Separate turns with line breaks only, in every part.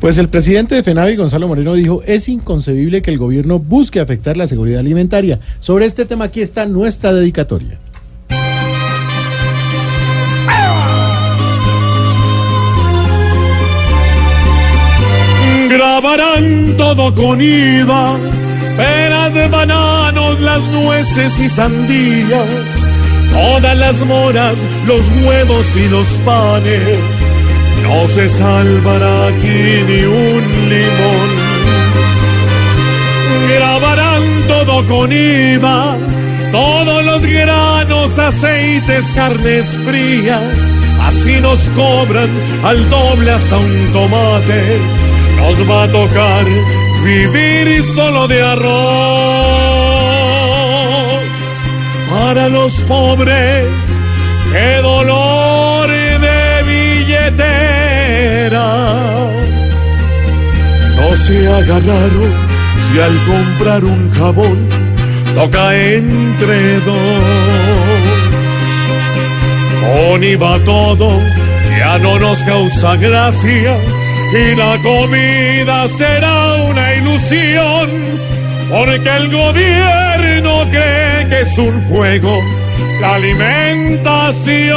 Pues el presidente de FENAVI, Gonzalo Moreno, dijo, es inconcebible que el gobierno busque afectar la seguridad alimentaria. Sobre este tema aquí está nuestra dedicatoria.
Grabarán todo con ida, peras de bananos, las nueces y sandías, todas las moras, los huevos y los panes no se salvará aquí ni un limón. Grabarán todo con IVA, todos los granos, aceites, carnes frías. Así nos cobran al doble hasta un tomate. Nos va a tocar vivir solo de arroz. Para los pobres, qué dolor se haga raro si al comprar un jabón toca entre dos. Con IVA todo ya no nos causa gracia y la comida será una ilusión porque el gobierno cree que es un juego la alimentación.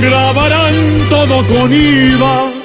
Grabarán todo con IVA